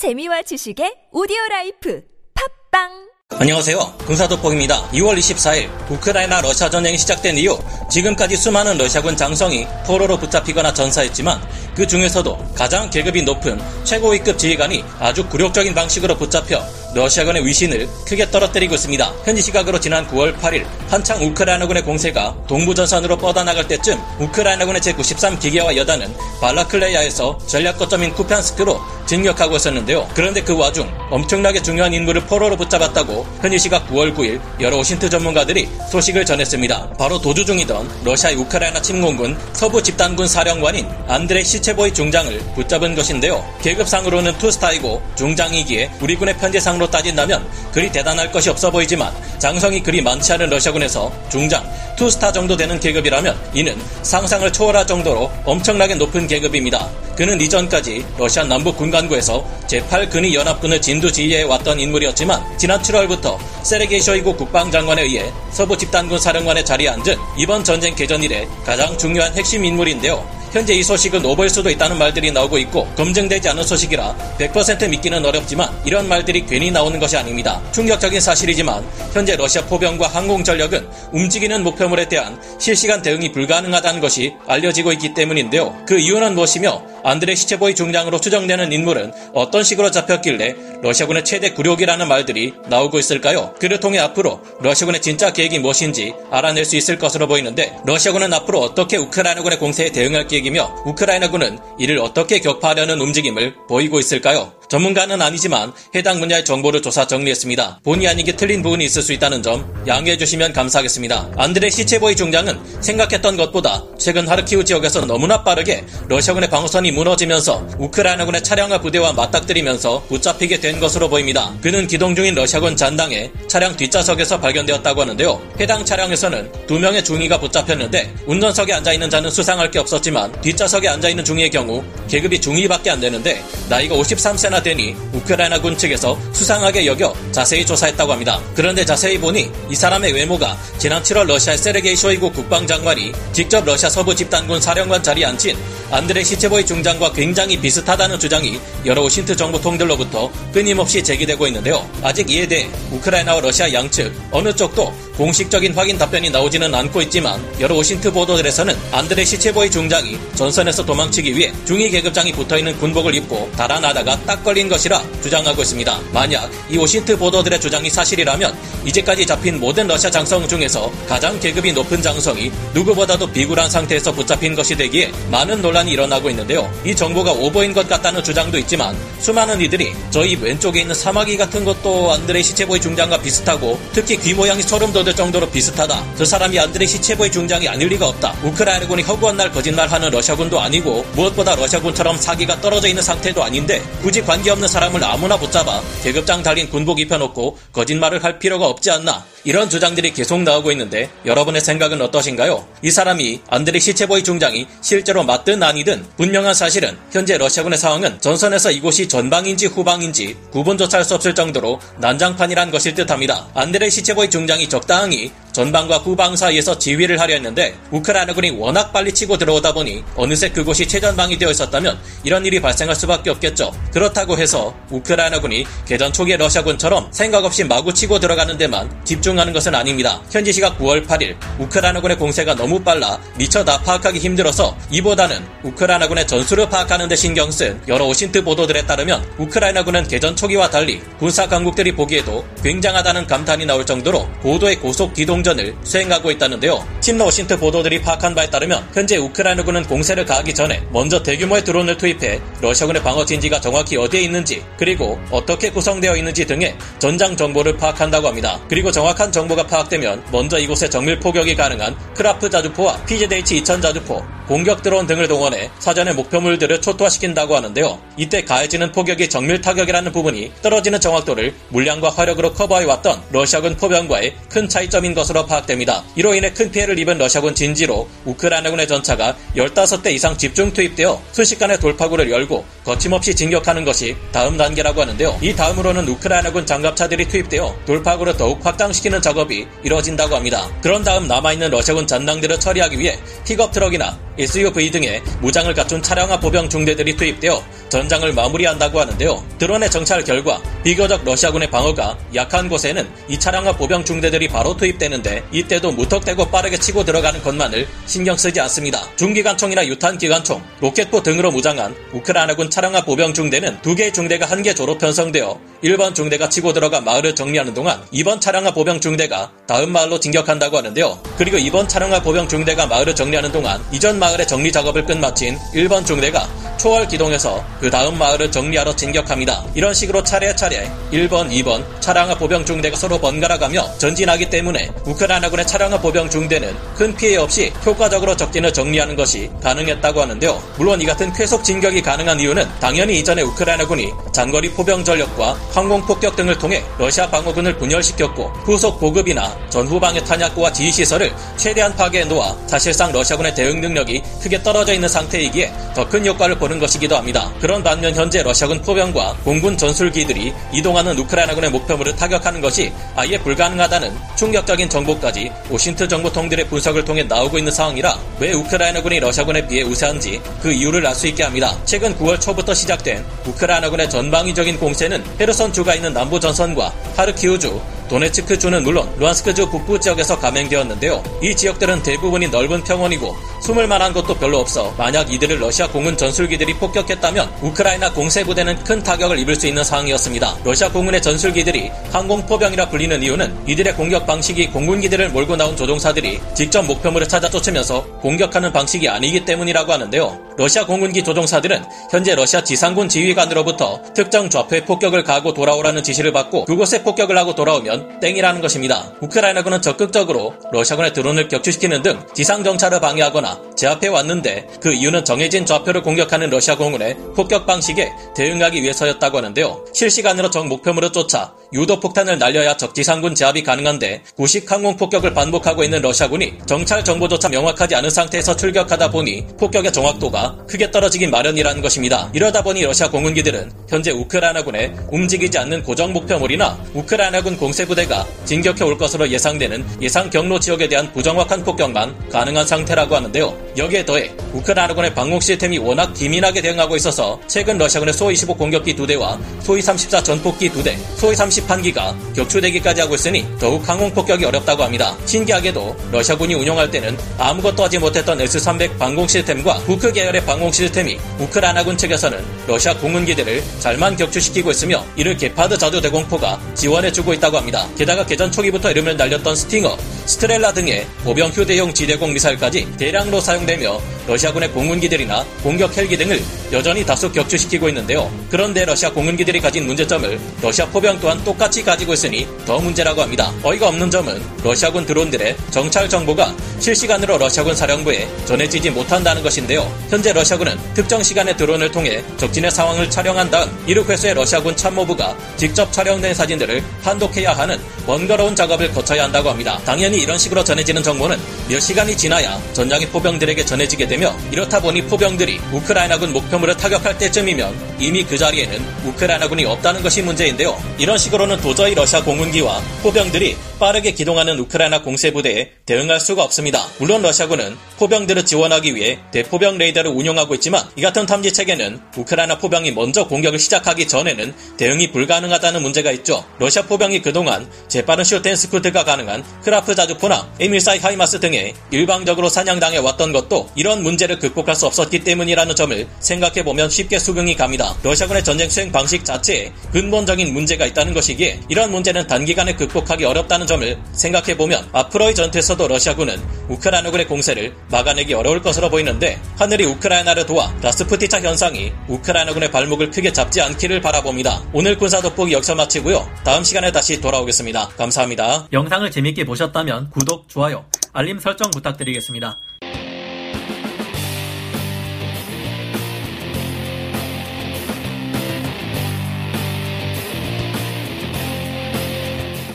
재미와 지식의 오디오 라이프 팟빵 안녕하세요. 군사도폭입니다. 2월 24일 우크라이나 러시아 전쟁이 시작된 이후 지금까지 수많은 러시아군 장성이 포로로 붙잡히거나 전사했지만 그 중에서도 가장 계급이 높은 최고위급 지휘관이 아주 굴욕적인 방식으로 붙잡혀 러시아군의 위신을 크게 떨어뜨리고 있습니다. 현지 시각으로 지난 9월 8일 한창 우크라이나군의 공세가 동부전선으로 뻗어나갈 때쯤 우크라이나군의 제93기계화 여단은 발라클레야에서 전략 거점인 쿠피안스크로 진격하고 있었는데요. 그런데 그 와중 엄청나게 중요한 인물을 포로로 붙잡았다고 현지 시각 9월 9일 여러 오신트 전문가들이 소식을 전했습니다. 바로 도주 중이던 러시아의 우크라이나 침공군 서부 집단군 사령관인 안드레 시체보이 중장을 붙잡은 것인데요. 계급상으로는 투스타이고 중장이기에 우리 군의 편제상으로 따진다면 그리 대단할 것이 없어 보이지만 장성이 그리 많지 않은 러시아군에서 중장, 투스타 정도 되는 계급이라면 이는 상상을 초월할 정도로 엄청나게 높은 계급입니다. 그는 이전까지 러시아 남북 군간구에서 제8근위 연합군을 진 두지휘해 왔던 인물이었지만 지난 7월부터 세르게이 쇼이구 국방장관에 의해 서부 집단군 사령관의 자리에 앉은 이번 전쟁 개전 이래 가장 중요한 핵심 인물인데요. 현재 이 소식은 오버일 수도 있다는 말들이 나오고 있고 검증되지 않은 소식이라 100% 믿기는 어렵지만 이런 말들이 괜히 나오는 것이 아닙니다. 충격적인 사실이지만 현재 러시아 포병과 항공 전력은 움직이는 목표물에 대한 실시간 대응이 불가능하다는 것이 알려지고 있기 때문인데요. 그 이유는 무엇이며 안드레 시체보이 중장으로 추정되는 인물은 어떤 식으로 잡혔길래 러시아군의 최대 굴욕이라는 말들이 나오고 있을까요? 그를 통해 앞으로 러시아군의 진짜 계획이 무엇인지 알아낼 수 있을 것으로 보이는데 러시아군은 앞으로 어떻게 우크라이나군의 공세에 대응할 계획이며 우크라이나군은 이를 어떻게 격파하려는 움직임을 보이고 있을까요? 전문가는 아니지만 해당 분야의 정보를 조사 정리했습니다. 본의 아니게 틀린 부분이 있을 수 있다는 점 양해해 주시면 감사하겠습니다. 안드레 시체보이 중장은 생각했던 것보다 최근 하르키우 지역에서 너무나 빠르게 러시아군의 방어선이 무너지면서 우크라이나군의 차량과 부대와 맞닥뜨리면서 붙잡히게 된 것으로 보입니다. 그는 기동 중인 러시아군 잔당의 차량 뒷좌석에서 발견되었다고 하는데요. 해당 차량에서는 두 명의 중위가 붙잡혔는데 운전석에 앉아 있는 자는 수상할 게 없었지만 뒷좌석에 앉아 있는 중위의 경우 계급이 중위밖에 안 되는데 나이가 53세나 되니 우크라이나군 측에서 수상하게 여겨 자세히 조사했다고 합니다. 그런데 자세히 보니 이 사람의 외모가 지난 7월 러시아의 세르게이 쇼이구 국방장관이 직접 러시아 서부 집단군 사령관 자리에 앉힌 안드레 시체보이 중 장과 굉장히 비슷하다는 주장이 여러 OSINT 정보 통들로부터 끊임없이 제기되고 있는데요. 아직 이에 대해 우크라이나와 러시아 양측 어느 쪽도 공식적인 확인 답변이 나오지는 않고 있지만 여러 OSINT 보도들에서는 안드레 시체보이 중장이 전선에서 도망치기 위해 중위 계급장이 붙어있는 군복을 입고 달아나다가 딱 걸린 것이라 주장하고 있습니다. 만약 이 OSINT 보도들의 주장이 사실이라면 이제까지 잡힌 모든 러시아 장성 중에서 가장 계급이 높은 장성이 누구보다도 비굴한 상태에서 붙잡힌 것이 되기에 많은 논란이 일어나고 있는데요. 이 정보가 오버인 것 같다는 주장도 있지만 수많은 이들이 저희 왼쪽에 있는 사마귀 같은 것도 안드레 시체보이 중장과 비슷하고 특히 귀 모양이 소름 돋을 정도로 비슷하다. 저 사람이 안드레 시체보이 중장이 아닐 리가 없다. 우크라이나군이 허구한 날 거짓말하는 러시아군도 아니고 무엇보다 러시아군처럼 사기가 떨어져 있는 상태도 아닌데 굳이 관계없는 사람을 아무나 붙잡아 계급장 달린 군복 입혀놓고 거짓말을 할 필요가 없지 않나. 이런 주장들이 계속 나오고 있는데 여러분의 생각은 어떠신가요? 이 사람이 안드레 시체보이 중장이 실제로 맞든 아니든 분명한 사실은 현재 러시아군의 상황은 전선에서 이곳이 전방인지 후방인지 구분조차 할 수 없을 정도로 난장판이란 것일 듯합니다. 안드레 시체보이 중장이 적당 히 전방과 후방 사이에서 지휘를 하려 했는데 우크라이나군이 워낙 빨리 치고 들어오다 보니 어느새 그곳이 최전방이 되어 있었다면 이런 일이 발생할 수밖에 없겠죠. 그렇다고 해서 우크라이나군이 개전 초기의 러시아군처럼 생각 없이 마구 치고 들어가는 데만 집중하는 것은 아닙니다. 현지 시각 9월 8일 우크라이나군의 공세가 너무 빨라 미처 다 파악하기 힘들어서 이보다는 우크라이나군의 전술을 파악하는 데 신경 쓴 여러 OSINT 보도들에 따르면 우크라이나군은 개전 초기와 달리 군사 강국들이 보기에도 굉장하다는 감탄이 나올 정도로 고도의 고속 기동 전을 수행하고 있다는데요. 친러 OSINT 보도들이 파악한 바에 따르면 현재 우크라이나군은 공세를 가하기 전에 먼저 대규모의 드론을 투입해 러시아군의 방어 진지가 정확히 어디에 있는지 그리고 어떻게 구성되어 있는지 등의 전장 정보를 파악한다고 합니다. 그리고 정확한 정보가 파악되면 먼저 이곳에 정밀 포격이 가능한 크라프 자주포와 PZH 2000 자주포, 공격 드론 등을 동원해 사전에 목표물들을 초토화시킨다고 하는데요. 이때 가해지는 포격이 정밀 타격이라는 부분이 떨어지는 정확도를 물량과 화력으로 커버해왔던 러시아군 포병과의 큰 차이점인 것으로 파악됩니다. 이로 인해 큰 피해를 입은 러시아군 진지로 우크라이나군의 전차가 15대 이상 집중 투입되어 순식간에 돌파구를 열고 거침없이 진격하는 것이 다음 단계라고 하는데요. 이 다음으로는 우크라이나군 장갑차들이 투입되어 돌파구를 더욱 확장시키는 작업이 이루어진다고 합니다. 그런 다음 남아있는 러시아군 잔당들을 처리하기 위해 픽업 트럭이나 SUV 등의 무장을 갖춘 차량화 보병 중대들이 투입되어 전장을 마무리한다고 하는데요. 드론의 정찰 결과 비교적 러시아군의 방어가 약한 곳에는 이 차량과 보병 중대들이 바로 투입되는데 이때도 무턱대고 빠르게 치고 들어가는 것만을 신경 쓰지 않습니다. 중기관총이나 유탄 기관총, 로켓포 등으로 무장한 우크라이나군 차량과 보병 중대는 두 개의 중대가 한 개 조로 편성되어 1번 중대가 치고 들어가 마을을 정리하는 동안 2번 차량과 보병 중대가 다음 마을로 진격한다고 하는데요. 그리고 2번 차량과 보병 중대가 마을을 정리하는 동안 이전 마을의 정리 작업을 끝마친 1번 중대가 초월 기동해서 그 다음 마을을 정리하러 진격합니다. 이런 식으로 차례차례 1번, 2번 차량과 보병 중대가 서로 번갈아가며 전진하기 때문에 우크라이나군의 차량과 보병 중대는 큰 피해 없이 효과적으로 적진을 정리하는 것이 가능했다고 하는데요. 물론 이 같은 쾌속 진격이 가능한 이유는 당연히 이전에 우크라이나군이 장거리 포병 전력과 항공 폭격 등을 통해 러시아 방어군을 분열시켰고 후속 보급이나 전후방의 탄약고와 지휘 시설을 최대한 파괴해 놓아 사실상 러시아군의 대응 능력이 크게 떨어져 있는 상태이기에 더 큰 효과를 보는 것이기도 합니다. 그런 반면 현재 러시아군 포병과 공군 전술기들이 이동하는 우크라이나군의 목표물을 타격하는 것이 아예 불가능하다는 충격적인 정보까지 OSINT 정보통들의 분석을 통해 나오고 있는 상황이라 왜 우크라이나군이 러시아군에 비해 우세한지 그 이유를 알 수 있게 합니다. 최근 9월 초부터 시작된 우크라이나군의 전방위적인 공세는 헤르선 주가 있는 남부 전선과 하르키우주 도네츠크주는 물론 루안스크주 북부 지역에서 감행되었는데요. 이 지역들은 대부분이 넓은 평원이고 숨을 만한 곳도 별로 없어 만약 이들을 러시아 공군 전술기들이 폭격했다면 우크라이나 공세부대는 큰 타격을 입을 수 있는 상황이었습니다. 러시아 공군의 전술기들이 항공포병이라 불리는 이유는 이들의 공격 방식이 공군기들을 몰고 나온 조종사들이 직접 목표물을 찾아 쫓으면서 공격하는 방식이 아니기 때문이라고 하는데요. 러시아 공군기 조종사들은 현재 러시아 지상군 지휘관으로부터 특정 좌표에 폭격을 가하고 돌아오라는 지시를 받고 그곳에 폭격을 하고 돌아오면 땡이라는 것입니다. 우크라이나군은 적극적으로 러시아군의 드론을 격추시키는 등 지상 정찰을 방해하거나 제압해 왔는데 그 이유는 정해진 좌표를 공격하는 러시아 공군의 폭격 방식에 대응하기 위해서였다고 하는데요. 실시간으로 적 목표물을 쫓아 유도 폭탄을 날려야 적지상군 제압이 가능한데 구식 항공 폭격을 반복하고 있는 러시아군이 정찰 정보조차 명확하지 않은 상태에서 출격하다 보니 폭격의 정확도가 크게 떨어지기 마련이라는 것입니다. 이러다 보니 러시아 공군기들은 현재 우크라이나군의 움직이지 않는 고정 목표물이나 우크라이나군 공세부대가 진격해 올 것으로 예상되는 예상 경로 지역에 대한 부정확한 폭격만 가능한 상태라고 하는데요. 여기에 더해 우크라이나군의 방공 시스템이 워낙 기민하게 대응하고 있어서 최근 러시아군의 소25 공격기 2대와 소위 34 전폭기 2대, 소위 30 10판기가 격추되기까지 하고 있으니 더욱 항공 폭격이 어렵다고 합니다. 신기하게도 러시아군이 운영할 때는 아무것도 하지 못했던 S-300 방공 시스템과 부크 계열의 방공 시스템이 우크라이나군 측에서는 러시아 공군기들을 잘만 격추시키고 있으며 이를 게파드 자주 대공포가 지원해주고 있다고 합니다. 게다가 개전 초기부터 이름을 날렸던 스팅어, 스트렐라 등의 보병 휴대용 지대공 미사일까지 대량으로 사용되며 러시아군의 공군기들이나 공격 헬기 등을 여전히 다수 격추시키고 있는데요. 그런데 러시아 공군기들이 가진 문제점을 러시아 포병 또한 똑같이 가지고 있으니 더 문제라고 합니다. 어이가 없는 점은 러시아군 드론들의 정찰 정보가 실시간으로 러시아군 사령부에 전해지지 못한다는 것인데요. 현재 러시아군은 특정 시간의 드론을 통해 적진의 상황을 촬영한 다음 이륙 회수에 러시아군 참모부가 직접 촬영된 사진들을 판독해야 하는 번거로운 작업을 거쳐야 한다고 합니다. 당연히 이런 식으로 전해지는 정보는 몇 시간이 지나야 전장의 포병들에게 전해지게 되며 이렇다 보니 포병들이 우크라이나군 목표물을 타격할 때쯤이면 이미 그 자리에는 우크라이나군이 없다는 것이 문제인데요. 이런 식으로 는 도저히 러시아 공군기와 포병들이 빠르게 기동하는 우크라이나 공세 부대에 대응할 수가 없습니다. 물론 러시아군은 포병들을 지원하기 위해 대포병 레이더를 운용하고 있지만 이 같은 탐지 체계는 우크라이나 포병이 먼저 공격을 시작하기 전에는 대응이 불가능하다는 문제가 있죠. 러시아 포병이 그동안 재빠른 shoot and scoot가 가능한 크라프 자주포나 M142 HIMARS 등에 일방적으로 사냥당해 왔던 것도 이런 문제를 극복할 수 없었기 때문이라는 점을 생각해보면 쉽게 수긍이 갑니다. 러시아군의 전쟁 수행 방식 자체에 근본적인 문제가 있다는 것이기에 이런 문제는 단기간에 극복하기 어렵다는 점을 생각해보면 앞으로의 전투에서도 러시아군은 우크라이나군의 공세를 막아내기 어려울 것으로 보이는데 하늘이 우크라이나를 도와 라스푸티차 현상이 우크라이나군의 발목을 크게 잡지 않기를 바라봅니다. 오늘 군사 돋보기 여기서 마치고요. 다음 시간에 다시 돌아오겠습니다. 감사합니다. 영상을 재밌게 보셨다면 구독, 좋아요, 알림 설정 부탁드리겠습니다.